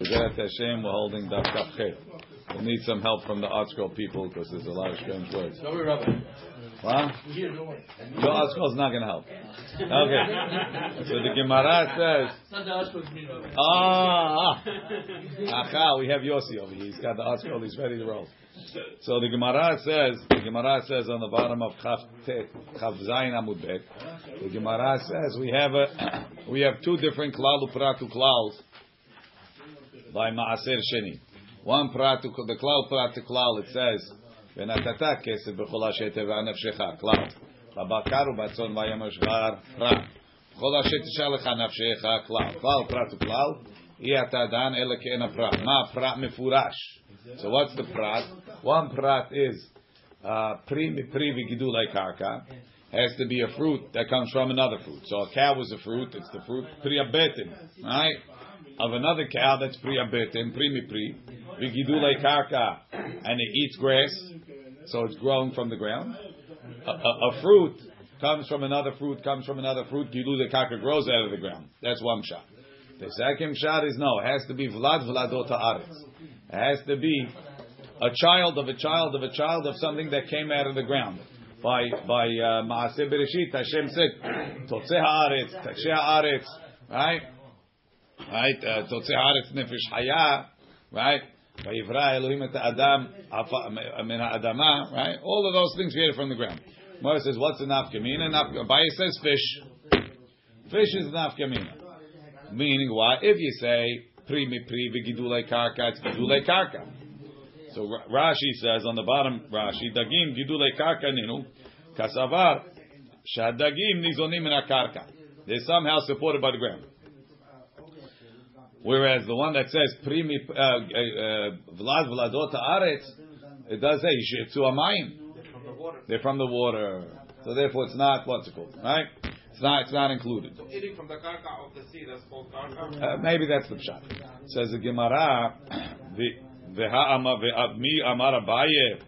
Hashem, we're holding Daf Kafchet. We'll need some help from the ArtScroll people because there's a lot of strange words. Don't worry, Rabbi. What? Here, don't worry. Your ArtScroll is not going to help. Okay. So the Gemara says, It's not the Ashbrook me, Rabbi. ah, aha, we have Yossi over here. He's got the ArtScroll. He's ready to roll. So the Gemara says, the Gemara says on the bottom of Chav Tet, Chav Zayin Amud Bet, the Gemara says we have a, we have two different klal upratu klals by Maaser Sheni. One pratu, the klal pratu klal, it says, ונתת כסף בכל אשר תבע נפשך, כלל. בבקר ובצאן וים השגר, פרט. בכל אשר תשאל לך נפשך, כלל. כלל פרט וכלל, אי אתה דן אלא כאין הפרט. מה הפרט מפורש? So what's the prat? One prat is uh, pri mipri v'gidulei karka. Has to be a fruit that comes from another fruit. So a cow is a fruit. It's the fruit priabetin, right? Of another cow that's priabetin, pri mipri v'gidulei karka, and it eats grass, so it's growing from the ground. A, a, a fruit comes from another fruit, comes from another fruit. Gidulei karka grows out of the ground. That's one shot. The second shot is no. It has to be vlad vladot haaretz. It has to be a child of a child of a child of something that came out of the ground. By by uh, Maaseh Bereshit, Hashem said, "Totzeh haaretz, haaretz," right? Right? Totzeh haaretz nefesh haya, right? Vayivra Elohim et Adam min ha'adama, right? All of those things created from the ground. Moshe says, "What's a nafkamina?" Naf- Abaye says, "Fish." Fish is nafkamina. Meaning what? If you say pri mi pri v'gidulei karka, it's gidulei karka. So Rashi says on the bottom, Rashi, dagim gidulei karka ninu, kasavar, shadagim nizonim min karka. They're somehow supported by the ground. Whereas the one that says pri mi uh, uh, vlad vladot haaretz, it does say yishetzu amayim. They're from the water. So therefore it's not, what's it called, right? It's not, it's not included. Eating from the karka of the sea, that's called karka. Uh, maybe that's the pshat. Says the Gemara, the mi amar Abaye,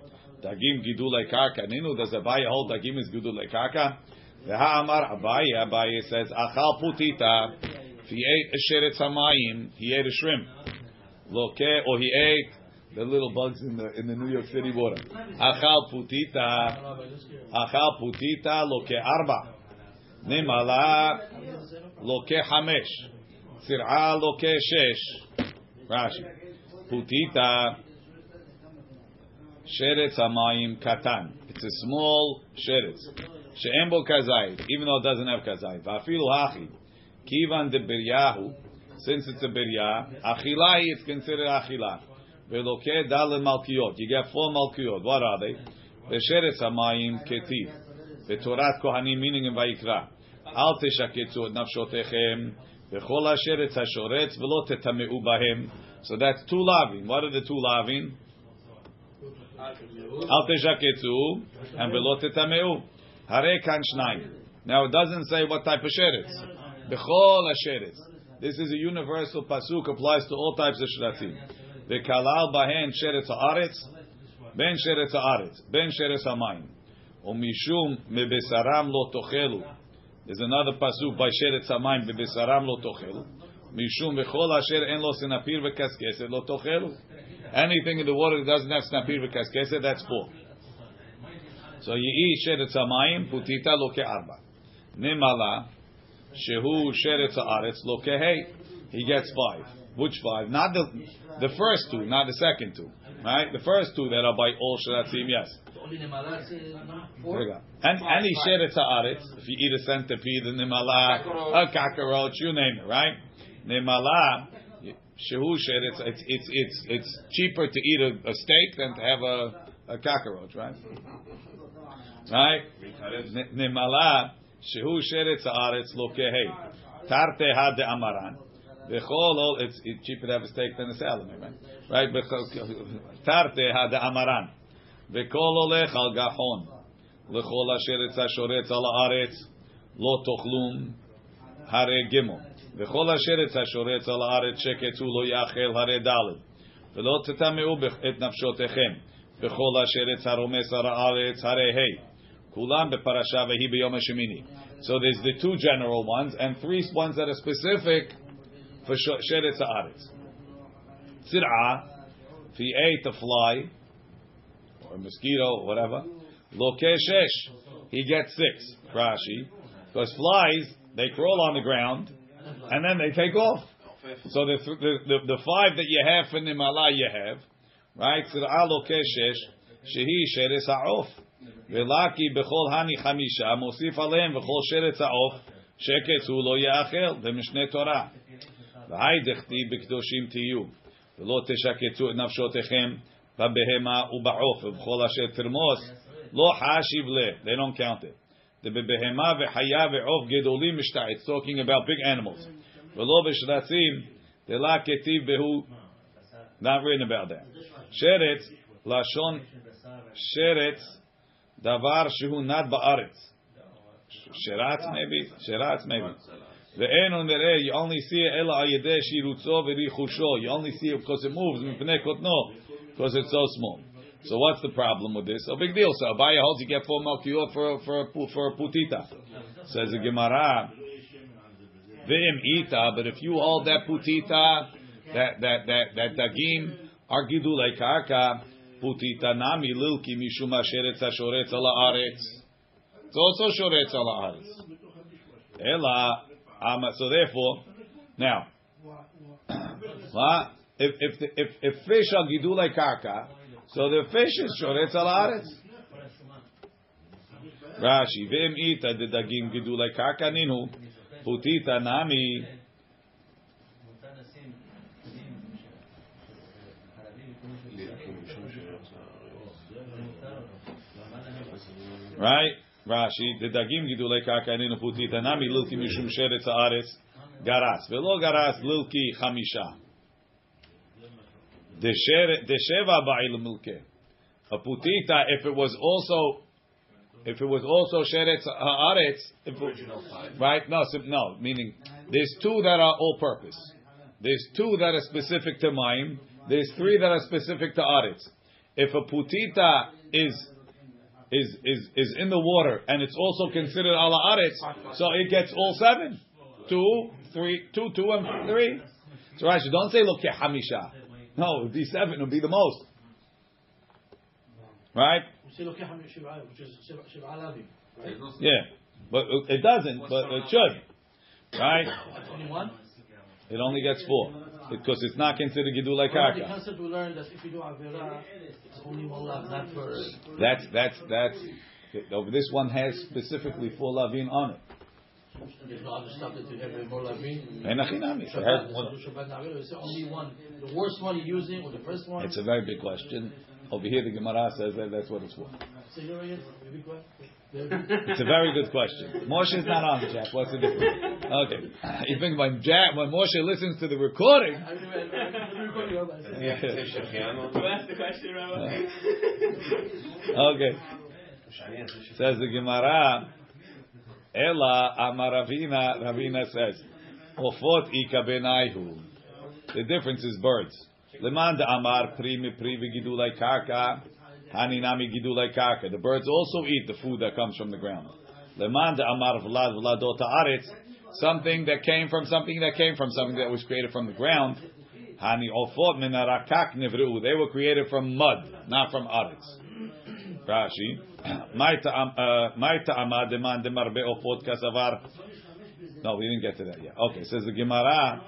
dagim gidulei karka. Ninu, does Abaye hold dagim is gidulei karka? Veha amar Abaye, Abaye says achal putita. If he ate a sheretz hamayim, he ate a shrimp. Loke, or he ate the little bugs in the in the New York City water. Achal putita, achal putita loke arba. Nimala loke hamesh. Sir'a loke shesh. Rashi. Putita sheretz hamayim katan. It's a small sheretz. She'en bo kazayit, even though it doesn't have kazayit. Va'afilu hachi. Kivan de biryahu. Since it's a biryah, achilai, it's considered achila. Veloke dal malkiot. You get four malkiot. What are they? Vesheretz hamayim ketiv. V'torat kohanim, meaning in Vayikra. Al teshaketzu et nafshotechem. V'chol hasheretz hashoretz v'lo tetameu bahem. So that's two lavin. What are the two lavin? Al teshaketzu and v'lo tetameu. Hare kan shnayim. Now it doesn't say what type of sheretz. B'chol hasheretz. This is a universal pasuk applies to all types of shratim. V'kalal bahen sheretz haaretz, ben sheretz haaretz, ben sheretz hamayim. Umishum mebesaram lo tochelu. There's another pasuk by sheretz hamayim bebesaram lo tochelu. Mishum v'chol asher en lo sinapir v'kaskeset lo tochelu. Anything in the water that doesn't have sinapir v'kaskeset, that's four. So you eat sheretz hamayim, putita lo ke'arba. Nimala, shehu sheretz haaretz lo kehei. He gets five. Which five? Not the the first two, not the second two. Right? The first two that are by all sheratzim, yes. Only Nemala is four. There you go. And any sheretz haaretz, if you eat a centipede, a nimala, a cockroach, you name it, right? Nimala, shehu sheretz, it's it's it's it's cheaper to eat a, a steak than to have a, a cockroach, right? Right? N- Nimala, haaretz lo kehei. Tarte ha de amaran. V'chol ol, it's, cheaper to have a steak than a salami, right? De amaran. וכל הולך על גחון, לכל אשר יצא שורץ על הארץ, לא תאכלום, הרי גמו. וכל אשר יצא שורץ על הארץ שקצו לא יאכל, הרי ד', ולא תטמאו את נפשותיכם, וכל אשר יצא רומס על הארץ, הרי ה'. Kulam beparasha vehi. So there's the two general ones and three ones that are specific for sheretz haaretz. Tzir'a, fi a to fly, or mosquito, or whatever. Lokeshesh, he gets six. Rashi, because flies they crawl on the ground and then they take off. So the, the, the, the five that you have for Nimala you have, right? Tzir'a lokeshesh, shehi sheretz ha'of. ולקי בכל הני חמישה, מוסיף עליהם וכל שרץ העוף, שקץ הוא לא יאכל, זה משנה תורה. והי דכתיב בקדושים תהיו, ולא תשקצו את נפשותיכם בבהמה ובעוף, ובכל אשר תרמוס, לא חשיב ל, they don't count it. דבבהמה וחיה ועוף גדולים משתעץ, talking about big animals. ולא בשרצים, דלה כתיב בהו, not written about that. שרץ, לשון שרץ, Davar shehu not ba'aretz. Sherat maybe. Sherat maybe. ואין הוא נראה, you only see it אלא על ידי שירוצו וריחושו. You only see it because it moves, מפני קוטנו, because it's so small. So what's the problem with this? A big deal. So Abaye holds you get four malkiyot for, for, for, a putita. Says the Gemara, V'im ita, but if you hold that putita, that, that, that, that dagim, are gidulei karka, putita nami lilki mishum asheretz ashoretz ala aretz. It's also shoretz ala aretz. Ela, um, so therefore, now? If if if if fish are gidulei karka, so the fish is shoretz ala aretz. Rashi, v'im ita the dagim gidulei karka ninu, putita nami. Right? Rashi, the dagim gidulei karka ninu putita nami lilki mishum sheretz haaretz garas. Velo garas lilki chamisha. Desheva ba'il milke. A putita, if it was also, if it was also sheretz haaretz, right? No, no. Meaning, there's two that are all purpose. There's two that are specific to mine. There's three that are specific to aretz. If a putita is is is is in the water and it's also considered ala aretz, so it gets all seven. Two, three, two, two, and three. So Rashi, don't say look hamisha. No, it would be seven. It would be the most. Right? We say looking at Shiva, which is Shiva Shiva Alavi, right? Yeah, but it doesn't. But it should. Right? That's only one. It only gets four because it's not considered gidulei The karka. concept we learned that if you do Avera, it's only one not for. That's that's that's. This one has specifically four lavin on it. There's no other stuff that you have more Lavin. Ein achinami. It Shabbat, has one- Shabbat Na'avera, we say only one. The worst one you're using or the first one. It's a very big question. Over here, the Gemara says that that's what it's for. So you're in, you big one. It's a very good question. Moshe is not on, Jack. What's the difference? Okay. You think when Jack, when Moshe listens to the recording, I remember- I remember recording all that. Who asked the question, Rabbi? Uh, okay. Says the Gemara, Ela Amar Ravina, Ravina says, Ofot Ika Benaihu. The difference is birds. Leman de Amar Pri mi Pri v'gidulei karka, Hani nami gidulei. The birds also eat the food that comes from the ground. Leman de Amar Vlad Vladot Haaretz, something that came from something that came from something that was created from the ground. Hani Ofot min Arakak Nivru. They were created from mud, not from Aretz. Rashi. My ta'ama uh, demand demarbe ofot kasavar. No, we didn't get to that yet. Okay, says the Gemara.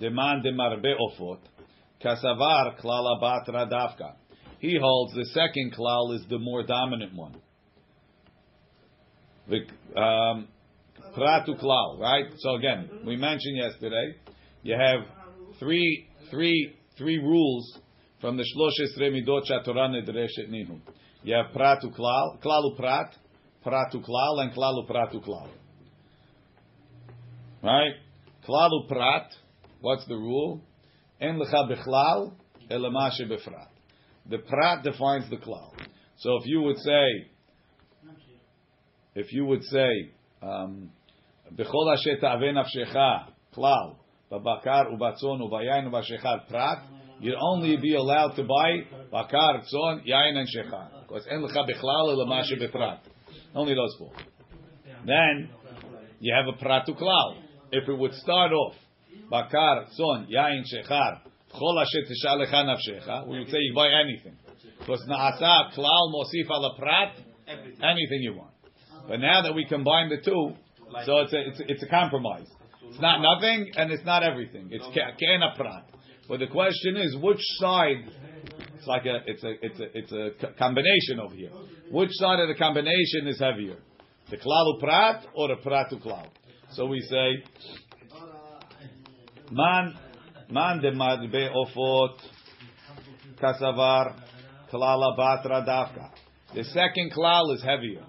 Demarbe ofot kasavar klala batra davka. He holds the second klal is the more dominant one. Um, pratu klal, right? So again, we mentioned yesterday, you have three, three, three rules from the Shloshes Remidot Torah Nedreshet Ninu. You have Pratu Klal, Klalu Prat, Pratu Klal, and Klalu Pratu Klal. Right? Klalu Prat, what's the rule? En lecha bechlal, elamashe befrat. The Prat defines the Klal. So if you would say, if you would say, um, Bechol asher ta'aveh nafshecha, Klal, babakar ubatzon ubayayin ubashechar Prat, you'd only be allowed to buy bakar, tzon, yain, and shechar. Because en lecha bechlal elamashe befrat. Only those four. Then you have a pratu klal. If it would start off bakar, son, yain, shechar, chol asher tishalecha nafshecha, we would say you buy anything. Because na'asa, klal, mosif ala prat, anything you want. But now that we combine the two, so it's a, it's a, it's a compromise. It's not nothing and it's not everything. It's kena prat. But the question is, which side? It's like a it's a it's a it's a combination over here. Which side of the combination is heavier? The klalu prat or the pratu klal? So we say, man man de madbe ofot kasavar klala batra davka. The second klal is heavier,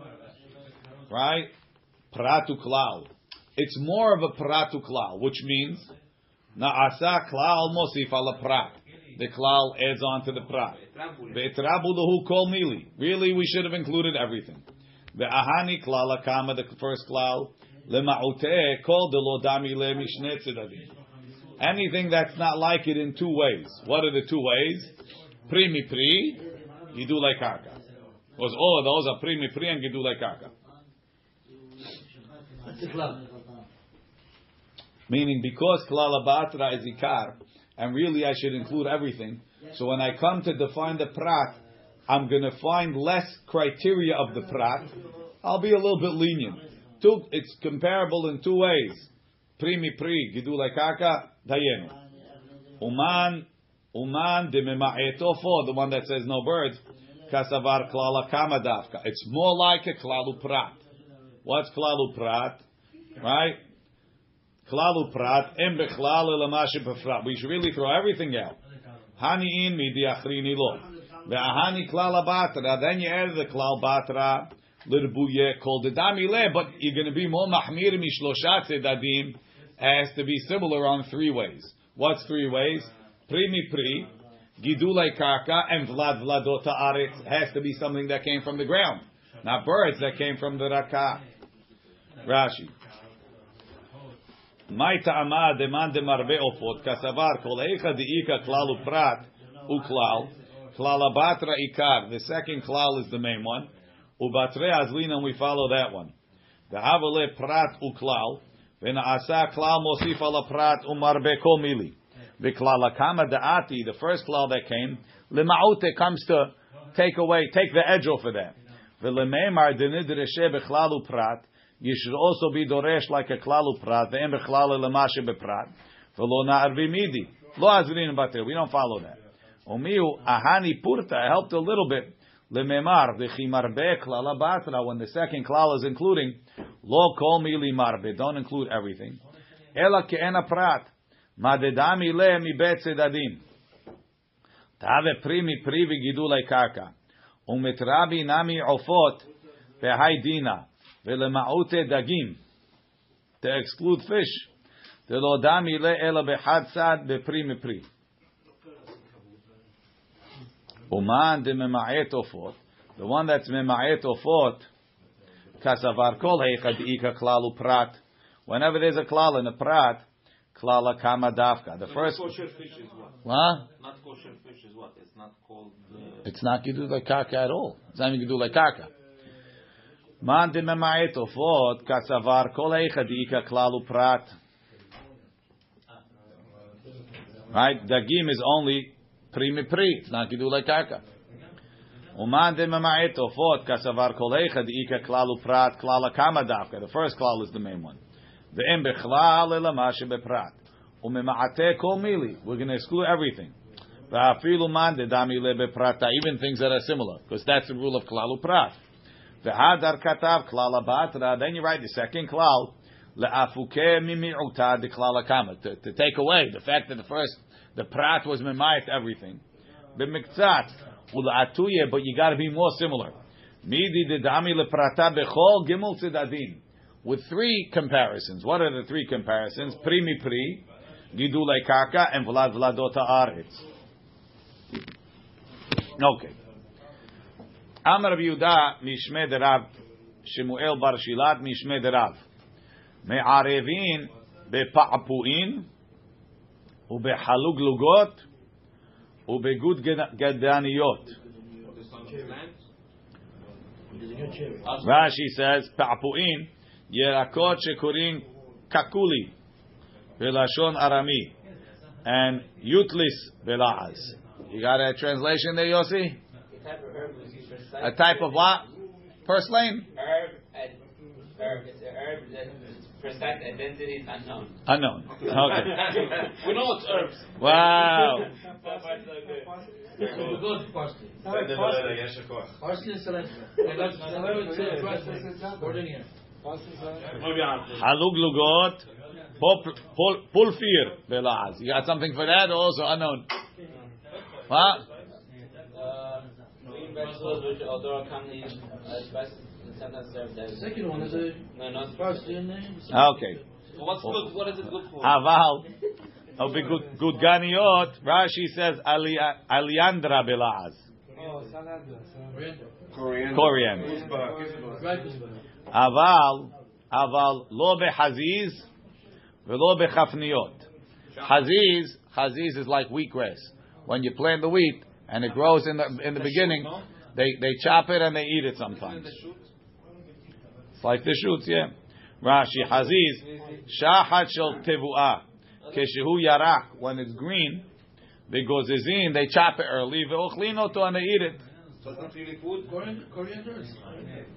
right? Pratu klal. It's more of a pratu klal, which means na'asa klal mosif ala prat. The klal adds on to the prat. Ve'etrabu lehu kol mili. Really, we should have included everything. Ve'ahani klala kama, the first klal. Lema'uteh kol delodami le mishne tzedadim. Anything that's not like it in two ways. What are the two ways? Primi pri gidulei karka. Because all of those are primi pri and. That's the. Meaning, because klala batra is ikar, and really I should include everything. So when I come to define the prat, I'm going to find less criteria of the prat. I'll be a little bit lenient. Two, it's comparable in two ways. Primi pri, gidulei karka, dayenu. Uman, uman de mema'etofo, the one that says no birds, kasavar klala kama dafka. It's more like a klalu prat. What's klalu prat? Right? Klalu prat, em bechlal elamashi befrat. We should really throw everything out. Hani in mi diachrini lo. Ve'ahani klala batra. Then you add the klal batra. Lirbuye kol dedami le. But you're going to be more mahmir mishloshat sedadim. Has to be similar on three ways. What's three ways? Primi pri. Gidulei karka and vlad vladota aretz has to be something that came from the ground, not birds that came from the rakah. Rashi. My ta'ama demand de marbe opot kasavar kol eicha diika klal uprat uklal klal abatra ikar. The second klal is the main one. Ubatre azlina we follow that one. The havale prat uklal v'naasa klal mosif ala prat umarbe kol mili. V'klal akama da'ati the first klal that came lema'ute comes to take away take the edge off of that. V'lemeimar denidreshe b'klal uprat you should also be doresh like a klalu prat, the embe chlal lemashe beprat, v'lo na'arvi midi. Lo azrin bater. We don't follow that. Omiu ahani purta helped a little bit. Lememar v'chimarbe klala batra. When the second klal is including, lo kol mili marbe. Don't include everything. Ela ke'ena prat. Madedami le mi betzedadim. Tave primi privi gidulai karka. Umetrabi nami ofot behaidina. Ve'lemaute dagim. To exclude fish. Delodami le ela behad sad beprimi pri. Uman de mema'et ofot. The one that's mema'et ofot, kasavar kol heicha klalu prat. Whenever there's a klal in a prat, klala kama dafka. The first. Not kosher fish is what? Huh? Not kosher fish is what? It's not called. The... It's not gidu like kaka at all. It's not even gidu like kaka. Man de mema'et ofot, kasavar kol heicha klalu prat. Right? Dagim is only pri mi pri. It's not. Uman de mema'et ofot kasavar kol eicha diika klalu prat klala kama davka. The first klal is the main one. The em bechlal elamash beprat. Umema'ate kol mili. We're going to exclude everything. Even things that are similar. Because that's the rule of klalu prat. V'hadar katav klal. Then you write the second klal le'afuke mimi'uta de klal to take away the fact that the first the prat was memayit everything. B'miktzat ula'atuye, but you got to be more similar. Midi de dami leprata bechol gimel tzedadim. With three comparisons. What are the three comparisons? Pri mi pri, gidulei kaka, and vlad vladota aretz. Okay. Amar Yehuda mishme derav Shemuel bar Shilat mishme derav me'arevin bepa'puin gedaniyot. Rashi says pa'puin yerakot shekurin kakuli Velashon Arami, and Yutlis Belaz. You got a translation there, Yossi? A type of what? Purslane? herb herb. It's a herb precise identity is unknown. Unknown. Okay. we know it's herbs. Wow. Good parsley. Send it already, yes, of course. Parsley and cilantro. And that's that's how it's dressed. Put. Halug Lugot. Pul- pul- Pulfir Belaz. You got something for that? Also unknown. What? Uh, green vegetables which although are commonly used as best and sometimes served as Second one is a no no. parsley and uh, Okay. What's good? What is it good for? Aval. Oh, be good. Good ganiot. Rashi says Ali- Aliandra Belaz. Oh, coriander. Coriander. Dried. Aval. Aval. Lo behaziz. Velo bechafniot. Haziz. Haziz is like wheatgrass. When you plant the wheat and it grows in the in the beginning, they they chop it and they eat it sometimes. It's like the shoots, yeah. Rashi Haziz Shachat shel tevuah keshehu yarak when it's green. Because it's in, they chop it early. Ve'ochlin oto and they eat it. So it's not really food? Coriander, coriander is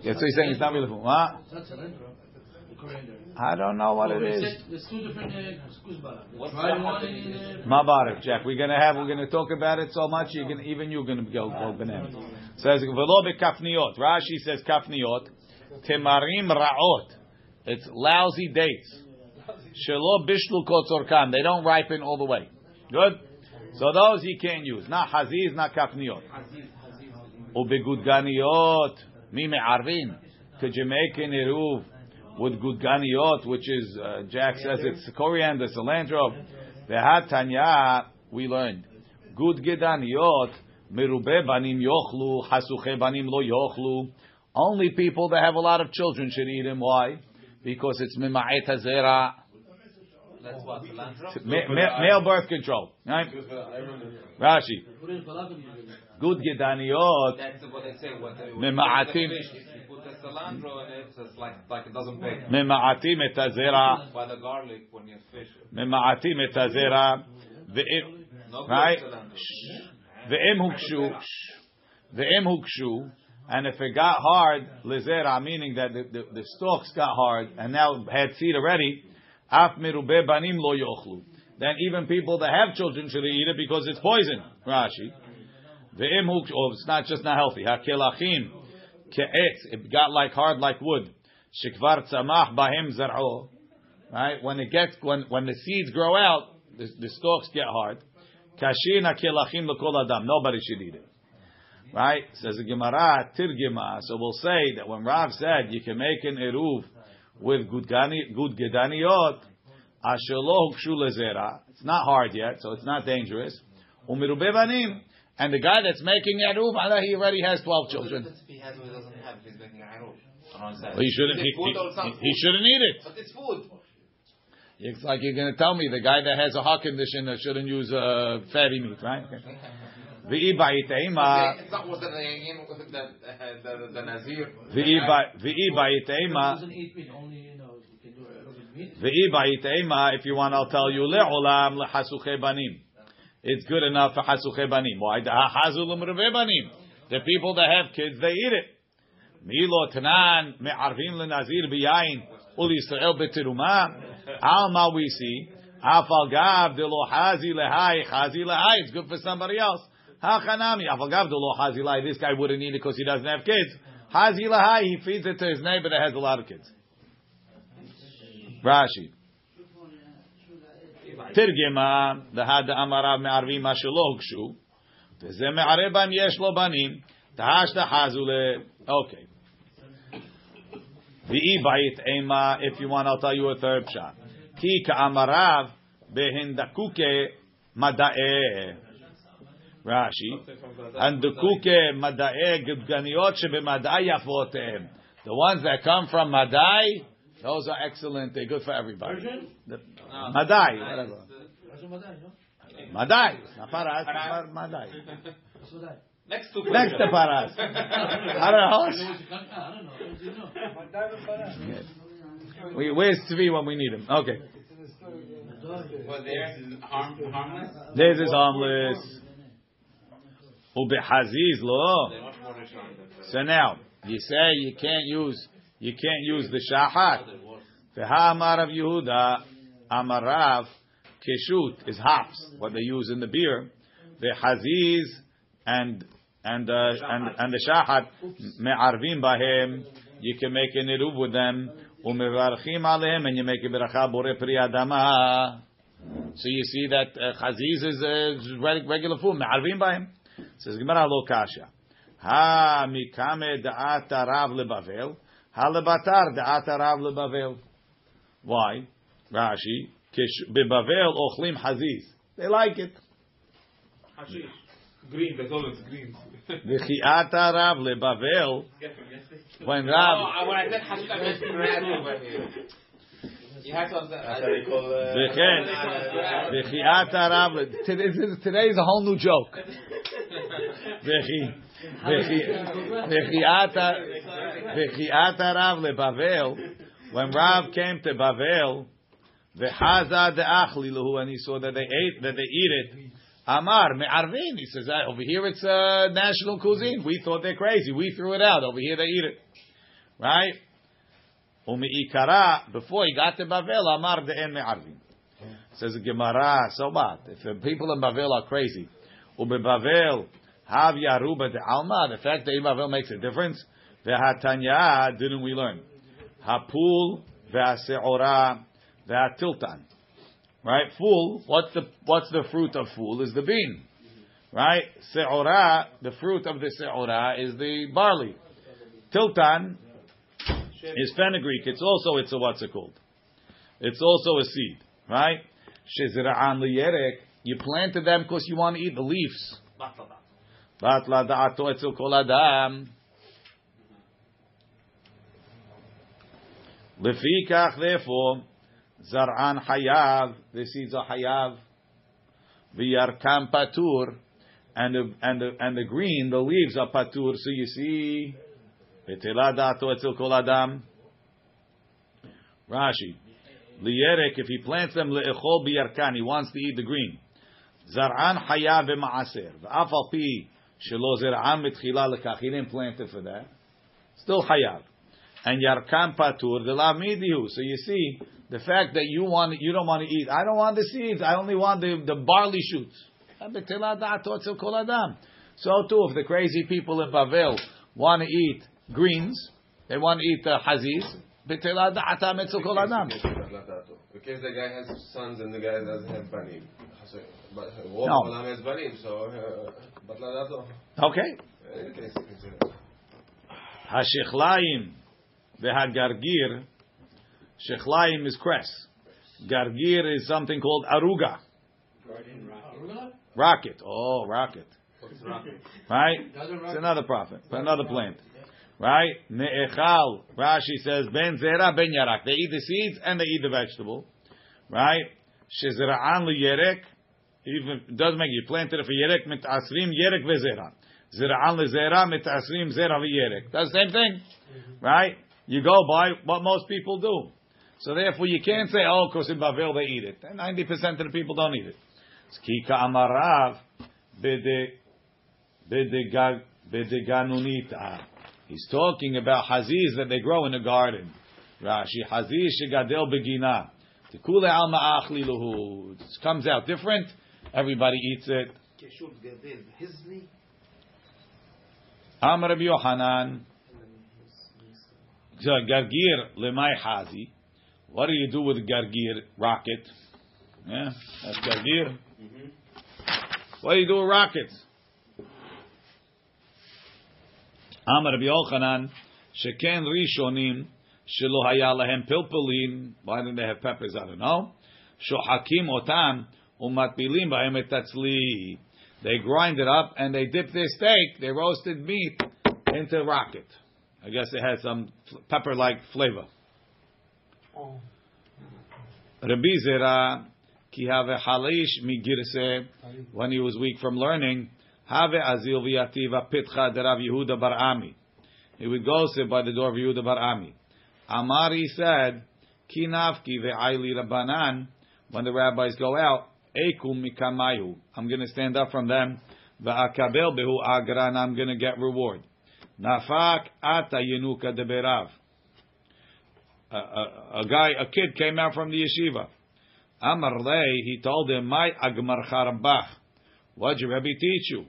Yeah, so he's saying it's not really food. Huh? it's not. Coriander. I don't know what it is. it's- There's two different uh, kuzbara. What's dried the one happening? uh, Mabarak, Jack. We're gonna have. We're gonna talk about it so much. You're gonna even you're gonna go go bananas. Says velo bekafniot. Rashi says kafniot. Temarim raot. It's lousy dates. Shelo bishlu kotzorkan. They don't ripen all the way. Good. So those he can't use. Not haziz, not kafniot. Ubegudganiot. Mi me'arvin. Could you make with gudganiot, which is uh, Jack says it's coriander, cilantro. Vehatanya, we learned. Good gedaniot, merube banim yochlu, hasuche banim lo yochlu. Only people that have a lot of children should eat them. Why? Because it's mima'et hazera, That's what cilantro. ma- ma- male birth control. Right? Rashi. put in falafel usually. Good gedaniot, That's what they say. What they, Mema'atim. If you put the cilantro in it, it's like, like it doesn't bake. ממעטים את הזרע, By the garlic when you fish. ממעטים את הזרע, ואם, No good right? cilantro. ואם הוגשו, ואם הוגשו, and if it got hard, lizera, ah, meaning that the, the, the, stalks got hard and now had seed already, af mirube banim lo yochlu. Then even people that have children should eat it because it's poison. Rashi. Ve'im hu, oh, it's not just not healthy. Hakelachim ke'etz, it got like hard like wood. Shikvar tzamach bahem zar'o. Right? When it gets, when, when the seeds grow out, the, the stalks get hard. Kashin hakelachim l'kol adam. Nobody should eat it. Right? Says the Gemara, Tirgima. So we'll say that when Rav said you can make an eruv with good gedaniot, ashelo hukshu lezera. It's not hard yet, so it's not dangerous. Umirube banim. And the guy that's making eruv, Allah, he already has twelve children. He has or he doesn't have, if he's making a harush. I don't understand. Well, he shouldn't. He, it food or it's he, he shouldn't eat it. But it's food. It's like you're going to tell me the guy that has a heart condition that shouldn't use uh, fatty meat, right? V'i ba'iteima, It's not worse the, the, the, the, the Nazir. v'i ba- v'i ba'iteima, doesn't eat meat, only, you know, you can do it meat. v'i ba'iteima, if you want, I'll tell you, le'olam le'hasuche banim. It's good enough for hasuche banim. Why? Hazu l'mreve banim. The people that have kids, they eat it. Milo tanan me'arvim le'nazir b'yayin ul Yisrael b'teruma. Alma we see. Afal gav de lo hazi lehai, hazi lehai. It's good for somebody else. Hachanami. Afal gav de lo hazi lehai. This guy wouldn't eat it because he doesn't have kids. Hazi lehai. He feeds it to his neighbor that has a lot of kids. Rashi. תרגמה, דהד אמריו מערבים מה שלא הוגשו, וזה מערב בהם יש לו בנים, תהש תחזו ל... אוקיי. ואי בית אימה, if you want, I'll tell you a third shot. כי כאמריו בהנדקוקי מדעי. Rashi, and the kuke madae gedganiot sheb'madai yafotem. The ones that come from madai, those are excellent. They're good for everybody. The, madai, whatever. Madai, not paras, madai. Next to Next to paras. I don't know. We, where's Tzvi when we need him? Okay. Well, theirs harmless. Theirs is harmless. Ubehaziz lo. So now you say you can't use you can't use the shahat. Veha amar of Yehuda amarav keshut is hops what they use in the beer. The haziz and and uh, and and the shahat me'arvim bahem. You can make an eruv with them. Umevarchim alehem and you make a beracha bore pri adama. So you see that uh, chaziz is, uh, regular food. Me'arvim bahem. Says Gemara lo kasha. Ha mikame da'ata rav lebavel. Ha lebatar da'ata rav lebavel. Why? Rashi. Kish bebavel ochlim haziz. They like it. Hashish. Green, that's all it's green. V'chi'ata rav lebavel. When Rav. Oh, when I said hashish, I meant red over here. You have to understand. V'chen. V'chi'ata rav. le- Today today is a whole new joke. V'chi. v'chi- V'chi'ata. V'chi'ata. When Rav came to Bavel, v'chaza de'achli lehu, and he saw that they ate, that they eat it. Amar me'arvin. He says "Ah, over here it's uh, national cuisine. We thought they're crazy. We threw it out. Over here they eat it, right? Umi'ikara. Before he got to Bavel, Amar de'en me'arvin. Says Gemara. So what? If the people in Bavel are crazy, ubebavel have yaruba de alma. The fact that in Bavel makes a difference. Ve'hatanya. Didn't we learn? Hapul ve'aseora ve'atiltan. Right? Fool. What's the what's the fruit of fool? Is the bean. Right? Seora. The fruit of the seora is the barley. Tiltan is fenugreek. It's also it's a what's it called? It's also a seed. Right? Shezra'an liyerek. You planted them because you want to eat the leaves. Batla da'ato etzel kol adam. Lefikach, therefore, zar'an hayav, the seeds are hayav, v'yarkam patur, and the, and the, and the green, the leaves are patur, so you see, v'tela da'ato etzel kol adam. Rashi, liyerek, if he plants them, le'echol b'yarkan, he wants to eat the green. Zar'an hayav v'ma'aser, v'af al pi, shelo zar'an mitchila lekach, he didn't plant it for that. Still hayav and yarkam patur the midihu. So you see the fact that you want you don't want to eat. I don't want the seeds. I only want the, the barley shoots. So too, if the crazy people in Bavel want to eat greens, they want to eat uh, haziz. In case the guy has sons and the guy doesn't have banim. But Wolf No. Has banim, so uh, batla dato. Okay. In case you. Hashichlaim v'hagargir. Shechlaim is cress. Gargir is something called aruga. Rocket. Oh, rocket. Right? It's another prophet, another plant. Right? Ne'echal. Rashi says, ben zera, ben yarak. They eat the seeds and they eat the vegetable. Right? Shezra'an yerek. Even it does make you planted it for yerek mit asrim yerek ve'zera. Zera'an lezera mit asrim zera ve'yerek. That's the same thing. Mm-hmm. Right? You go by what most people do. So therefore you can't say, oh, because in Bavel they eat it. And 90% of the people don't eat it. It's Kika amarav bede bede ga- bede ganunita. He's talking about haziz that they grow in the garden. Rashi haziz shegadel begina. Tikule alma achli luhu. It comes out different. Everybody eats it. Amar Rabbi Yohanan. So gargir lemay hazi. What do you do with gargir rocket? Yeah, that's gargir. What do you do with rockets? Amar Rabbi Yochanan, sheken rishonim shelo haya lahem pilpulin. Why didn't they have peppers? I don't know. Shohakim otam umatpilim b'hem etatzli. They grind it up and they dip their steak, their roasted meat, into rocket. I guess it has some pepper-like flavor. Rabbi Zera, ki have halish migirse, when he was weak from learning, have azil v'yativa pitcha derav Yehuda bar Ami. He would go sit by the door of Yehuda bar Ami. Amari said, ki nafki ve'ayli rabbanan, when the rabbis go out, Eku mikamayu. I'm going to stand up from them. Va'akabel behu agra, and I'm going to get reward. Nafak ata yenuka deberav. A, a, a guy, a kid came out from the yeshiva. Amar he told him, my agmar charabach. What did Rebbe teach you?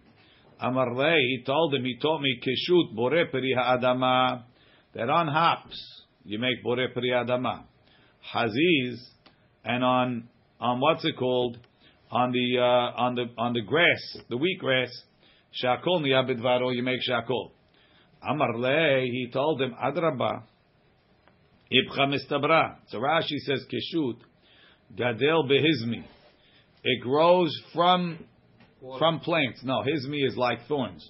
Amar lei, he told him, he taught me keshut bore peri ha'adama. That on hops, you make bore peri ha'adama. Haziz, and on, on what's it called? On the, uh, on the, on the grass, the wheat grass, shakol niyabidvaro, you make shakol. Amar lei, he told him, adraba, ibcha mistabra. So Rashi says, keshut, gadel behizmi. It grows from from plants. No, hizmi is like thorns.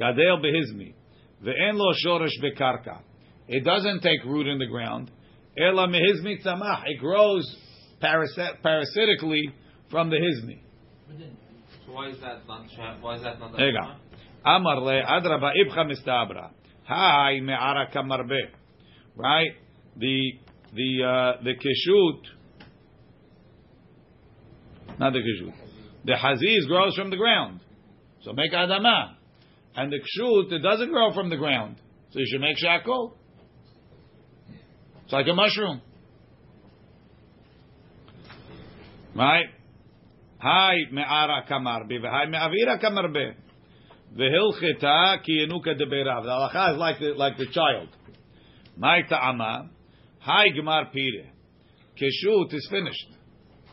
Gadel behizmi. Ve'en lo shoresh bekarka. It doesn't take root in the ground. Ela mehizmi tzamach. It grows parasit- parasitically from the hizmi. So why is that not? Why is that not? Ega. Amar le adraba ibcha mistabra. Hai me'ara kamarbe. Right? The the uh, the keshut. Not the keshut. The haziz grows from the ground. So make adama. And the kshut, it doesn't grow from the ground. So you should make shakol. It's like a mushroom. Right? Hai me'ara kamarbe. Hai me'avira kamarbe. Vehilchita ki yenuka deberav. The halacha is like the, like the child. My ta'ama. Hai gemar pire. Keshut is finished.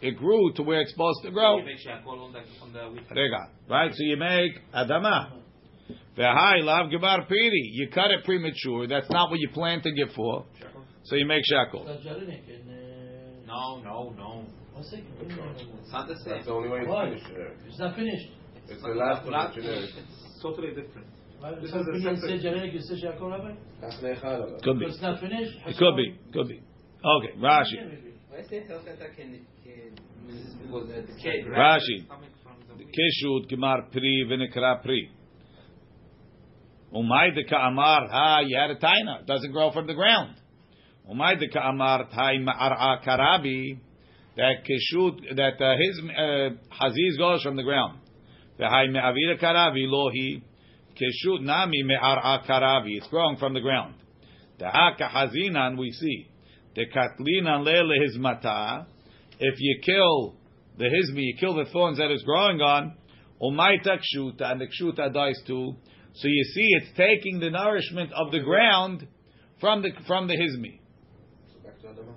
It grew to where it's supposed to grow. You make shakol on the on the wheat. Rega. Right? So you make adama. V'hai lav gemar piri. You cut it premature. That's not what you planted it for. So you make shackle. That's Jelinek in, No, no, no. one second. What do you mean? It's not the same. That's the only way to Why? finish it. It's not finished. It's the last one. It's totally different. Why This some is a opinion separate- say Jelinek, you say Shakol Rabbi? That's. Could be. It's not finished? It could be. Could be. Okay. Rashi. Why say Hilchata can can Because the the cake? grass Rashi. is coming from the wheat. Keshut gemar pri v'nikra pri. Umay de ka'amar ha you had a taina. Doesn't grow from the ground. Umay de ka'amar hai ma'ar'a karabi. That keshut that uh, his uh, haziz goes from the ground. V'hai me'avira karabi lohi. Keshut nami me'ar'a karabi. It's growing from the ground. Da'aka hazinan we see. The katlinan lele his mata. If you kill the hizmi, you kill the thorns that is growing on, umayta kshuta, and the kshuta dies too. So you see, it's taking the nourishment of the ground from the from the hizmi. Back to Adama.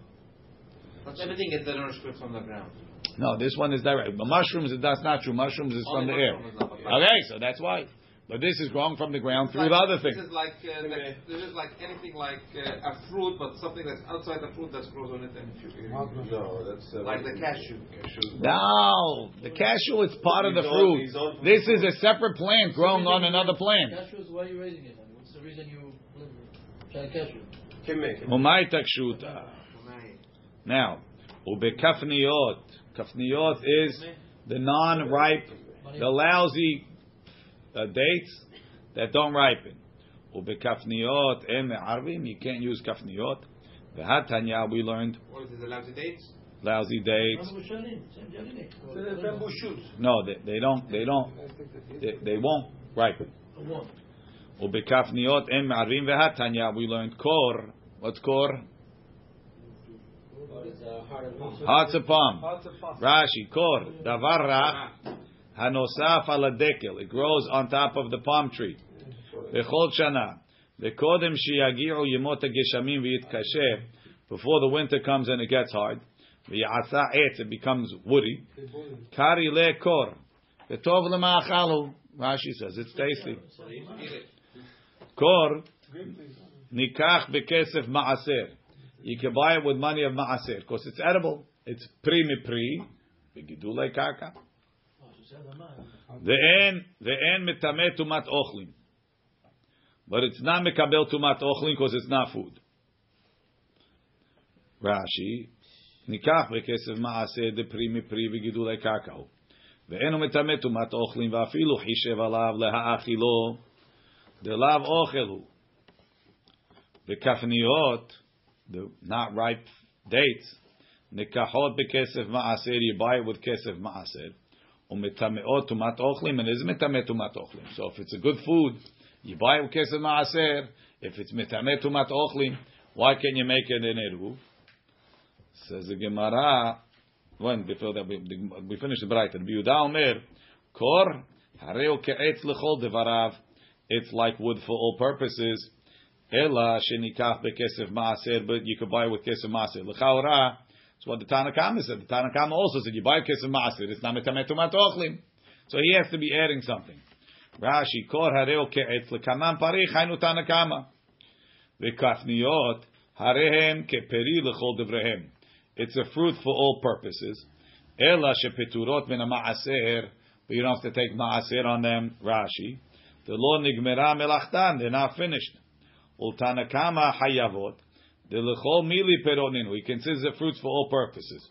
But everything gets the nourishment from the ground. No, this one is direct. But mushrooms, that's not true. Mushrooms is from the air. mushroom is not, okay. Okay, so that's why. But this is growing from the ground through like- the other things. This is like uh, like- this is like anything like uh, a fruit, but something that's outside the fruit that grows on it. And No, that's uh, like the cashew. Cashew. No, the cashew is part of the fruit. This is a separate plant growing on another plant. Cashews, why are you raising it? What's the reason you try cashew? Can make it. Umayta kshuta. Now, ubekafniot. Kafniot is the non-ripe, the lousy uh, dates that don't ripen. Ubekafniot em arvim. You can't use kafniot. V'hatanya we learned What is it? The lousy dates? lousy dates. Remember Shalim, same Jelinek. bamboo shoots. No, they, they don't. They don't. They, they won't ripen. One. Ubekafniot em arvim v'hatanya we learned kor. What's kor? It's a heart Hearts of palm. Rashi kor davar ra hanosaf ala dekel. It grows on top of the palm tree. Bechol shana. Vekodem shiyagiu yemot geshamim v'yitkasher. Before the winter comes and it gets hard. V'yasa etz. It becomes woody. Kari le kor. V'tov lema'achalu. Rashi says it's tasty. Kor nikach bekesef ma'aser. You can buy it with money of ma'aser because it's edible. It's pri mi pri, begidulei karka. Oh, she said Amar. The end, the end, metame tumat ochlin. But it's not mekabel tumat ochlin because it's not food. Rashi, nikach bekesef maaseh depri mipri vigidulei karka. ואין הוא מטמא טומאת אוכלים ואפילו חישב עליו להאכילו דלאו אוכל הוא. וכפניות, not ripe dates, נקחות בכסף מעשר, you buy it with כסף מעשר. So if it's a good food, you buy it with kesef maaser. If it's metamet tumat ochlim, why can't you make it in eruv? Says the Gemara. When before that we, finish the bright. Rabbi Yehuda Omer, kor hareu ke'etz lechol devarav. It's like wood for all purposes. Ela shenikach bekesef maaser, but you could buy it with kesef maaser. L'chaora. That's what the Tanakama said. The Tanakama also said you buy kesef maaser. It's not metamet tumat ochlim. So he has to be adding something. Rashi kor hareu ke'etz lekaman parich hainu Tanakama. V'kafniot harehem keperi lechol devrehem. It's a fruit for all purposes. Ela shepeturot min maaser, but you don't have to take maaser on them. Rashi, the lo nigmera melachtan, they're not finished. Ultanakama hayavot, the lechol mili peroninu. He considers the fruits for all purposes.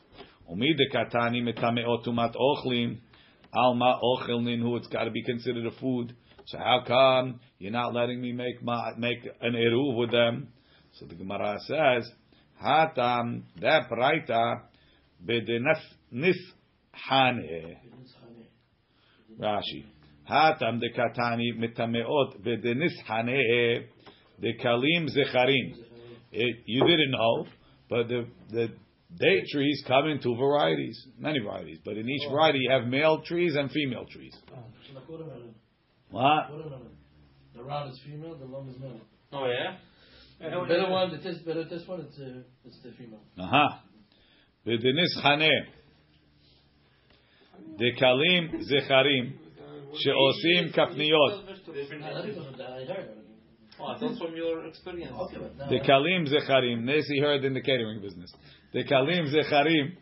Umi de katani metameot tumat ochlim, alma ochel ninu. It's got to be considered a food. So how come you're not letting me make ma, make an eruv with them? So the Gemara says. Hatam that braita bedenas nishane. Rashi. Hatam de katani mitameot bedenishane de kalim zecharim. You didn't know, but the the date trees come in two varieties, many varieties. But in each variety, you have male trees and female trees. What? The round is female, the long is male. Oh yeah. The better one, the this better this one, it's uh, it's the female. Aha. Bedenishane. De kalim zecharim. Sheosim kafniyot. I heard. Oh, that's from your experience. Okay, but now- The kalim zecharim. Nesi heard in the catering business. The kalim zecharim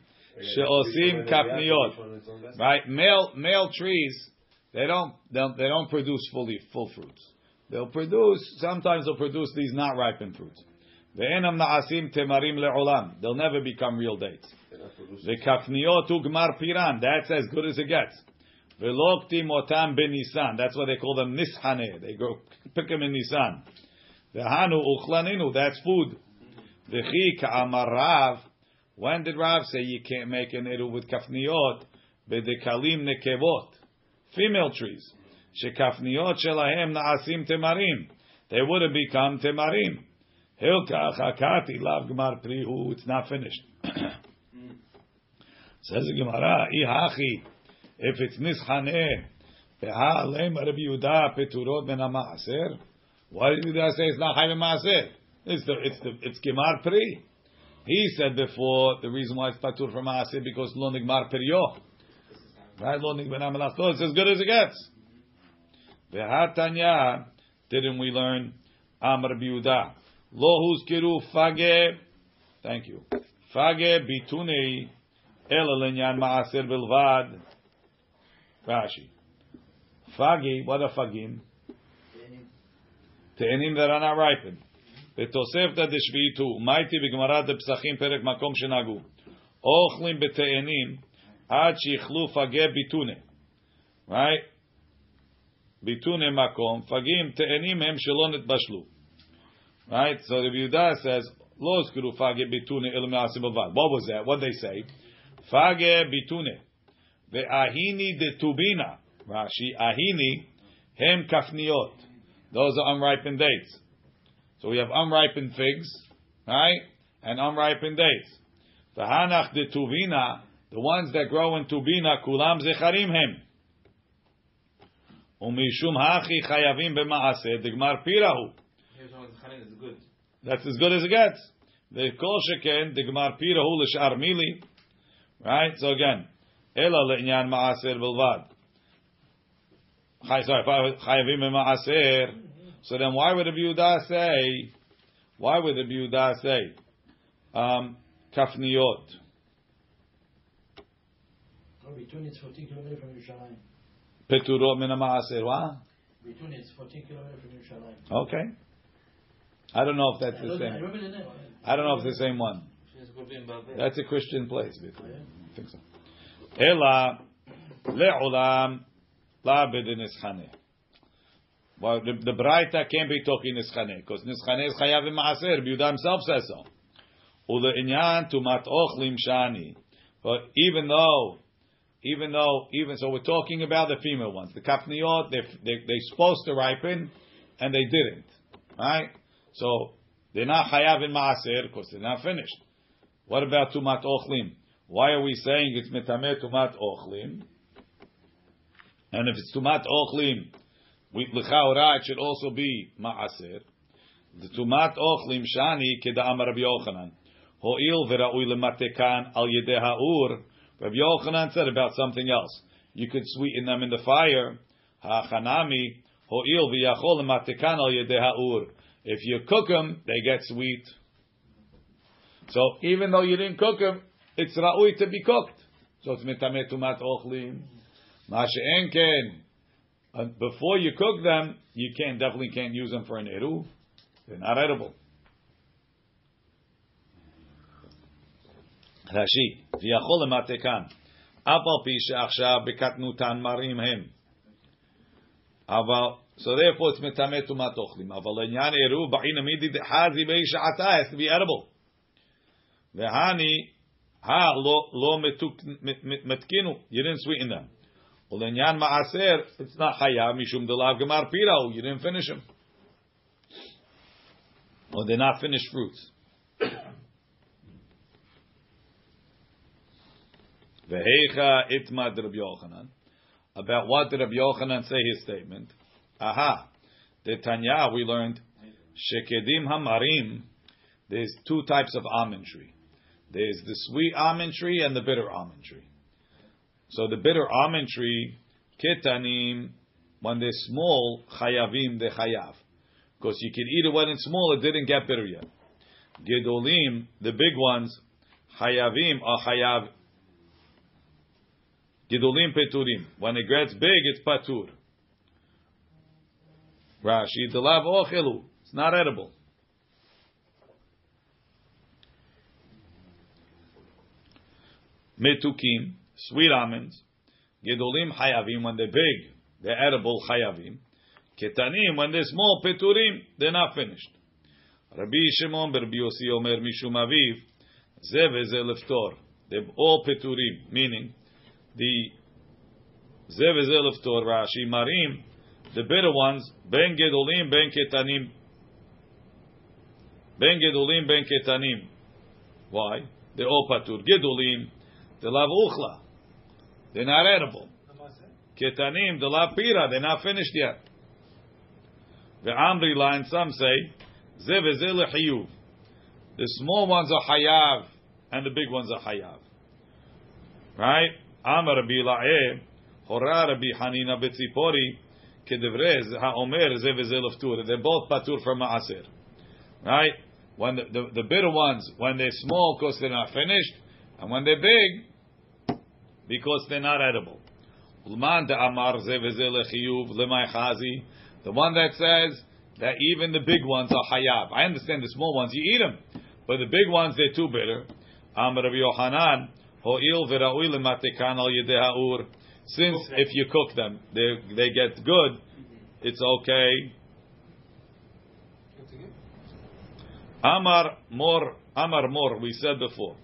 sheosim kapniot. Right, male male trees. They don't they don't, they don't produce fully full fruits. They'll produce sometimes they'll produce these not ripened fruits. Ve'enam na'asim temarim le'olam. They'll never become real dates. The kafniot ugmar piran. That's as good as it gets. Veloktim otam benisan. That's why they call them nishane. They go pick them in Nisan. Vehanu uchlaninu. That's food. V'chi ka'amar Rav. When did Rav say you can't make an eruv with kafniot? Bedekalim nekevot. Female trees. Shekafniot shelahem na'asim temarim. They would have become temarim. Hilka chakati lav gmar prihu. It's not finished. Says the Gemara, ihachi. If it's nishane, peha alem Rabbi Yehuda peturot ben maaser. Why did Yehuda say it's not chayv maaser? It's the it's the it's gemar pri. He said before the reason why it's patur from maaser because lo nigmar peryo. Right, lo nigmar melachto. It's as good as it gets. Vehatanya, didn't we learn? Am Rabbi Yehuda. Lo huzkiru fage. Thank you. Fage bitunei ela lenyan maaser bilvad. Rashi. Fagi, what are fagim? Te'enim that are not ripened. בתוספתא דשביעיתו, מייטי בגמרא דפסחים פרק מקום שנהגו. אוכלים בתאנים עד שיאכלו פגי ביטונה. Right? ביטונה מקום, פגים, תאנים הם שלא נתבשלו. Right? So the Yehuda says, לא הזכרו פגי ביטונה אלא מעשים בלבד. What was that? What did they say? פגי ביטונה. Ve'ahini detubina. Rashi, ahini, hem kafniot. Those are unripened dates. So we have unripened figs, right? And unripened dates. Ve'hanach detubina, the ones that grow in tubina, kulam zecharim hem. Umishum hachi chayavim b'maaseh digmar pirahu. That's as good as it gets. The kol sheken digmar pirahu l'shar mili. Right? So again, ela le'inyan maaser bilvad. Chay- Sorry, chayavim b'maaser. So then why would the Yehuda say, why would the Yehuda say, um, kafniot? Between it's 14 kilometers from Yerushalayim. Peturot min maaser. What? Between it's 14 kilometers from Yerushalayim. Okay. I don't know if that's the same. remember the name. I don't know if it's the same one. She's good in Babel. That's a Christian place. I think so. Ela le'olam la b'dinischane. Well, the, the Braita can't be talking nischane because nischane is chayav maaser. Yehuda himself says so. Ule'inyan tumat ochlim shani. But even though, even though, even so, we're talking about the female ones. The kafniot, they're, they they're supposed to ripen, and they didn't. Right? So they're not chayav in maaser because they're not finished. What about tumat ochlim? Why are we saying it's metameh tumat ochlim? And if it's tumat ochlim, we l'chaora it should also be maaser. The tumat ochlim shani keda'am Rabbi Yochanan. Ho'il v'ra'ui lematekan al yedeh ha'ur. Rabbi Yochanan said about something else. You could sweeten them in the fire. Ha'chanami ho'il v'yachol lematekan al yedeh ha'ur. If you cook them, they get sweet. So even though you didn't cook them, it's ra'ui to be cooked. So it's metameh tumat ochlim. Ma'ashe'en ken. Uh, Before you cook them, you can't definitely can't use them for an eruv. They're not edible. Rashi, ויכול למתקן, אף על פי שעכשיו בקטנותן מרים הם. אבל, so therefore it's מטמא טומאת אוכלים. אבל לעניין עירוב, בעין המידי דחזי בי שעתה, has to be edible. והני, Ha lo lo metkinu. You didn't sweeten them. Ulenyan ma'aser. It's not hayah mishum delav gemar pirau. You didn't finish them. Or they're not finished fruits. Vehecha itma Rabbi Yochanan. About what did Rabbi Yochanan say his statement? Aha. The Tanya we learned. Shekedim hamarim. There's two types of almond tree. There's the sweet almond tree and the bitter almond tree. So the bitter almond tree, ketanim, when they're small, chayavim de chayav. Because you can eat it when it's small, it didn't get bitter yet. Gedolim, the big ones, chayavim are chayav. Gedolim peturim. When it gets big, it's patur. Rashi, delav ochelu. It's not edible. Metukim, sweet almonds. Gedolim chayavim, when they're big, they're edible chayavim. Ketanim, when they're small, peturim, they're not finished. Rabbi Shimon Rabbi Yossi Omer Mishum Aviv, Ze veze leftor. They're all peturim, meaning the Ze veze leftor, Rashi Marim, the bitter ones, Ben Gedolim, Ben Ketanim, Ben Gedolim, Ben Ketanim. Why? They're all patur. Gedolim, they lav uchla. They're not edible. Ketanim, the lav pira, they're not finished yet. The Amri line, some say, Ze veze lechiyuv. The small ones are hayav, and the big ones are hayav. Right? Amar Rabbi La'eh, Hora Rabbi Hanina Betzipori, Kedevrez HaOmer Ze veze leftur. They're both patur from Ma'aser. Right? When the, the, the bitter ones, when they're small because they're not finished, and when they're big, because they're not edible. Ulman de Amar Ze veze lechiyuv lemay chazi. The one that says that even the big ones are hayav. I understand the small ones, you eat them. But the big ones, they're too bitter. Amar Yohanan, ho'il v'ra'ui l'matekan al yedei. Since if you cook them, they, they get good, it's okay. Amar mor, Amar mor, we said before.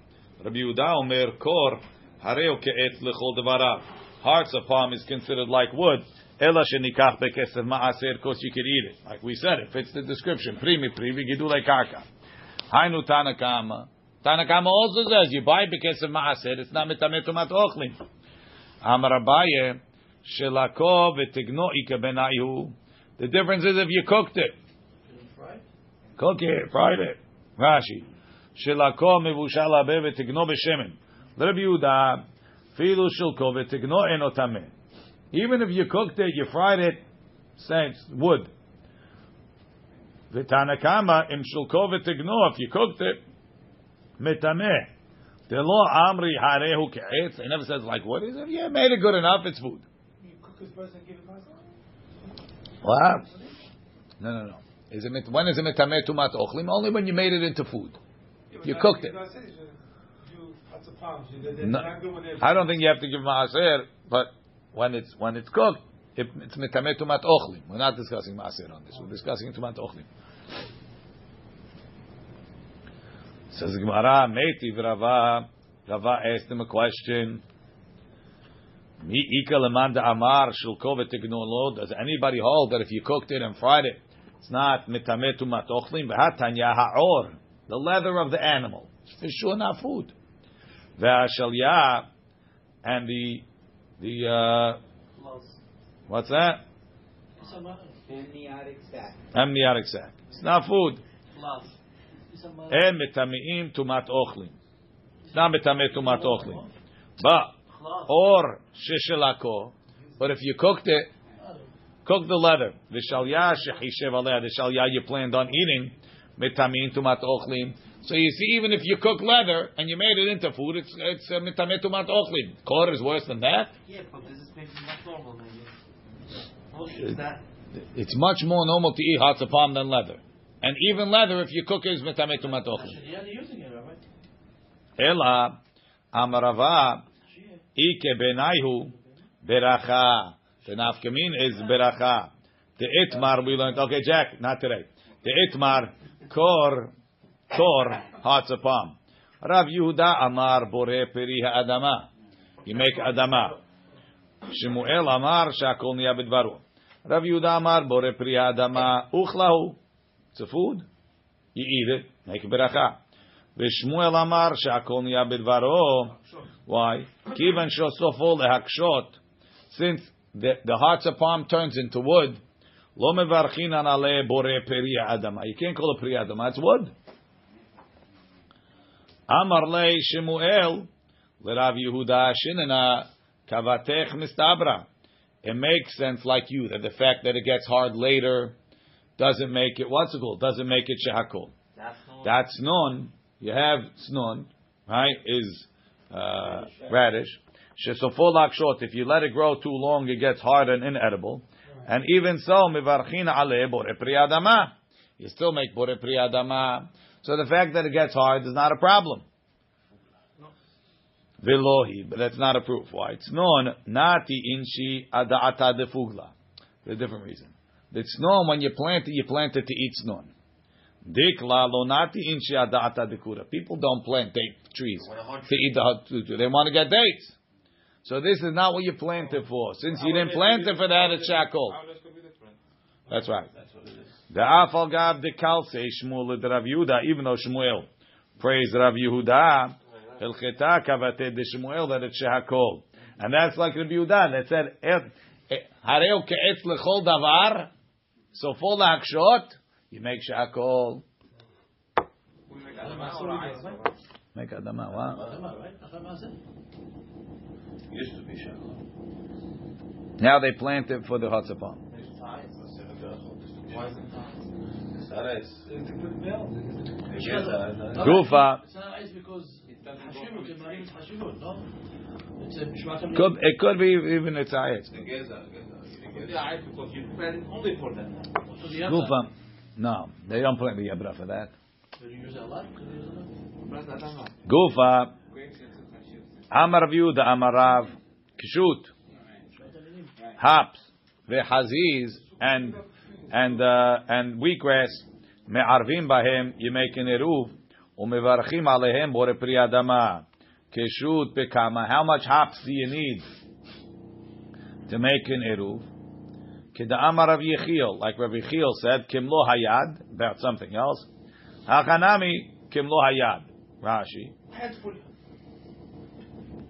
Rabbi Yehuda Omer kor, hareo ke'et l'chol devarav. Hearts of palm is considered like wood. Ela shenikach bekesef ma'aser, because you could eat it. Like we said, it fits the description. Primi privi gidule karka. Hainu Tanakama. Tanakama also says you buy bekesef ma'aser, it's not mitamet tumat ochlim. Amar Abaye, shelako v'tigno ike benayu. The difference is if you cooked it. Cook it, fried it. Rashi. Shelako mevushal abe v'tigno b'shemen. Rabbi Yehuda, filu shilko v'tigno enotameh. Even if you cooked it, you fried it, same wood. V'tanakama im shulko v'tigno, if you cooked it, metameh. The law amri harehu ke'etz. He never says like what is it? Yeah, made it good enough. It's food. You cook his and give it? What? No, no, no. Is it when is it metameh tumat ochlim? Only when you made it into food. You cooked it. No, I don't think you have to give maaser, but when it's when it's cooked, if it's metameh tumat ochlim. We're not discussing maaser on this. We're discussing tumat ochlim. Says the Gemara, Metiv Rava. Rava asked him a question. Mi ika lemanda amar shulko v'tignolo. Does anybody hold that if you cooked it and fried it, it's not mitametu matochlim? V'hatanya ha'or, the leather of the animal. It's for sure not food. Ve'ashalya, and the, the, uh, what's that? Some other. Amniotic sac. Amniotic sac. It's not food. Plus. Some other. Tumat ochlim. It's not mitameh tumat ochlim. But, Plus. or shishelako, but if you cooked it, cook the leather. The shalya shechishev aleh, the shalya you planned on eating, mitamim tumat ochlim. So you see, even if you cook leather and you made it into food, it's it's uh, mitamim tumat ochlim. Kor is worse than that. Yeah, but this is maybe not normal, maybe. Is that? It's much more normal to eat hatzapam than leather. And even leather, if you cook it, is mitamim tumat ochlim. Yeah, they're using it, right? Ela amarava ike benaihu beracha. The nafkamin is beracha. The itmar we learned. Okay, Jack, not today. The itmar kor Tor Hatzapam. Rav Yehuda Amar Bore Peri Adama. You make Adama. Shmuel Amar Shakol Niya Bidvaru. Rav Yehuda Amar Bore Peri Adama Uchlahu. It's a food. You eat it. Make beracha. Vishmuel Amar Shakol Niya Bidvaru. Why? Kivan Shosofo Lehakshot. Since the, the hearts of palm turns into wood, lo mevarchin ale bore peri adama. You can't call it peri adama. It's wood. Amar Shemuel, Yehuda Shinana, Kavatech Mistabra. It makes sense, like you, that the fact that it gets hard later doesn't make it what's it called? Doesn't make it shehakol. That's non. You have snon, right? Is uh, radish. Shesofol short. If you let it grow too long, it gets hard and inedible. And even so, mivarchin ale bore priyadama. You still make bore priyadama. So the fact that it gets hard is not a problem. Velohi, but that's not a proof. Why? It's non nati inshi adaata defugla. For a different reason. It's non when you plant it, you plant it to eat snon. Dikla lonati inshi adaata dekura. People don't plant date trees to eat the. They want to get dates. So this is not what you planted for. Since you didn't plant it for that, it's shakol. How this could be different? That's right. The afal gav de kalse Shmuel de Rav Yehuda, even though Shmuel praised Rav Yehuda, hilcheta kavate de Shmuel that it's shehakol, and that's like Rav Yehuda that said "Eh, hareu ke'etz lechol davar, so for hakshot you make shehakol. Make adama or what? Adama. Right? Adama. Used to be shakal. Now they plant it for the chatzapam. Why is it not? Sares. Gufa. It's not ice because It doesn't go Hashivut, from it the marries Hashivut, no? It's a Mishmat Could, it could be even it's ayat. The geza, geza. Yeah, because you only for that. Gufa. No, they don't plant the yabra for that. Could you use it a lot? Could you use it a lot? Plant adama. Gufa. The Amar Yehuda, Amar Rav, Kishut, hops, ve'haziz, and and uh, and wheatgrass, me'arvim bahem, you make an eruv, umevarchim alehem bore pri adama, kishut bekama. How much hops do you need to make an eruv? Keda Rav Yechiel, like Rav Yechiel said, kimlo hayad, about something else. Hachanami, kimlo hayad. Rashi.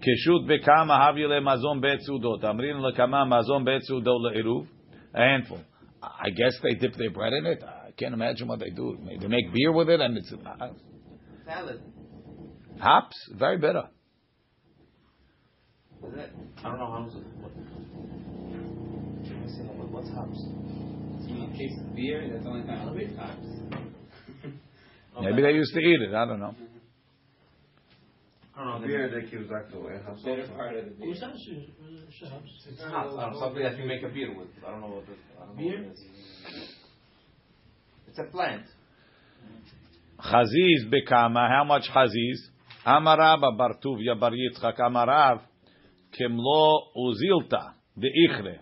Keshut bekama havile mazon betzudot. Amrin lekama mazon betzudot leiruv. A handful. I guess they dip their bread in it. I can't imagine what they do. They make beer with it, and it's uh, Salad. hops. Very bitter. Is it? I don't know how. What, Let me see, what- what's hops? You mean taste of beer? That's the only time tastes hops. Maybe they used to eat it. I don't know. I don't know. Beer that gives back the way. Better part of the beer. Who's that? Sh- sh- Shahabs. It's hops. I don't know, something that you make a beer with. I don't know what. It, I don't know Beer? what it is. It's a plant. Chaziz bekama. How much chaziz? Amarav bartuvia bar Yitzchak Amarav kimlo uzilta ichre,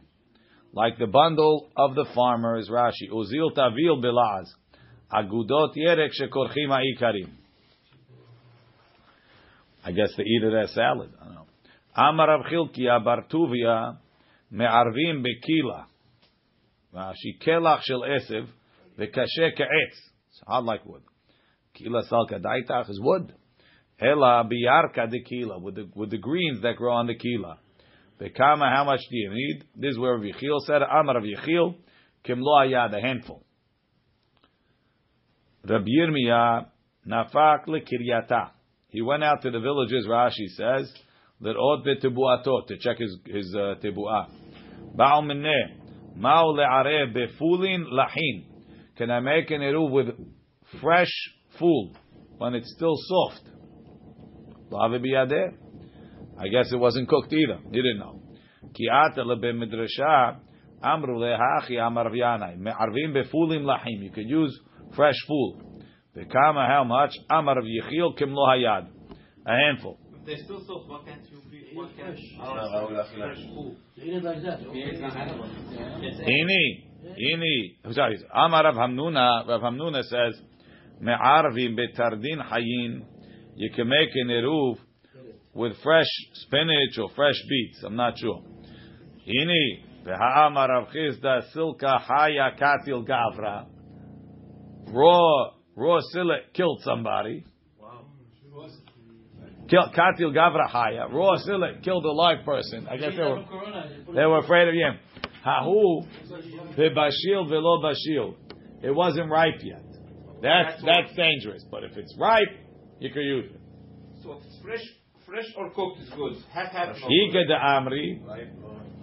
Like the bundle of the farmer is Rashi. Uzilta vil bilaz. Agudot yerek shekorchim ha'ikarim. I guess they eat it as salad. I don't know. Amar Rav Chilkiya bar Tuvia me'arvim bekila. Rashi kelach shel esev v'kashe ka'etz. It's hard like wood. Kila salka daitach is wood. Ela biyarka de kila with the with the greens that grow on the kila. Bekama, how much do you need? This is where Rav Yechiel said. Amar Rav Yechiel kimlo ayad a handful. Rabbi Yirmiyah nafak lekiryata. He went out to the villages. Rashi says to check his his uh, tebuah. Ba'al mineh ma'u le'areh befulin lahin. Can I make an eruv with fresh fool when it's still soft? I guess it wasn't cooked either. He didn't know. Ki ata lebe midrasha amru lehachi amar v'yanai me'arvim befulim lahim. You could use fresh fool. Bekama how much? Amar of Yechiel kim lo hayad. A handful. If they're still soft, why can't you be? Why can't fresh. I don't know, I will fresh food? You eat it like that. It's not edible. Ini, ini. Sorry. Amar Rav Hamnuna. Rav Hamnuna says me'arvim betardin hayin. You can make an eruv with fresh spinach or fresh beets. I'm not sure. Ini. V'ha'amar Rav Chisda silka haya katil gavra. Raw, raw sillet killed somebody. Kill, katil gavra haya. Raw sillet killed a live person. I guess they were, they were afraid of him. Hahu bebashil velo bashil. It wasn't ripe yet. That's that's dangerous. But if it's ripe, you can use it. So if it's fresh, fresh or cooked is good. Half half. no Ika de amri.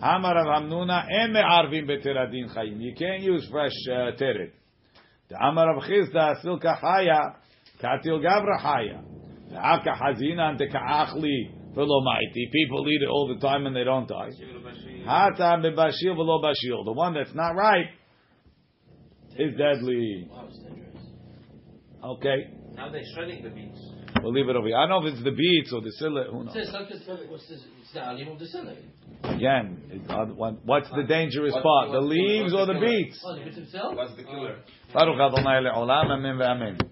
Amar of Hamnuna em me'arvim betiradin chayim. You can't use fresh uh, teret. The Amar of Chisda silka chaya katil gavra chaya. Aka hazina and the ka'achli velo ma'iti. People eat it all the time and they don't die. Hata bebashil velo bashil. The one that's not ripe is deadly. Wow, it's dangerous. Okay, Now they're shredding the beans. We'll leave it over here. I don't know if it's the beets or the sillet. Who knows? says. What's this? It's the alim of the sinner. Again, it- uh, what- what's the dangerous What- part? The what's the- leaves what's or the the beets? Oh, the bit himself. What's the killer? Baruch Adonai le'olam, amen ve'amen.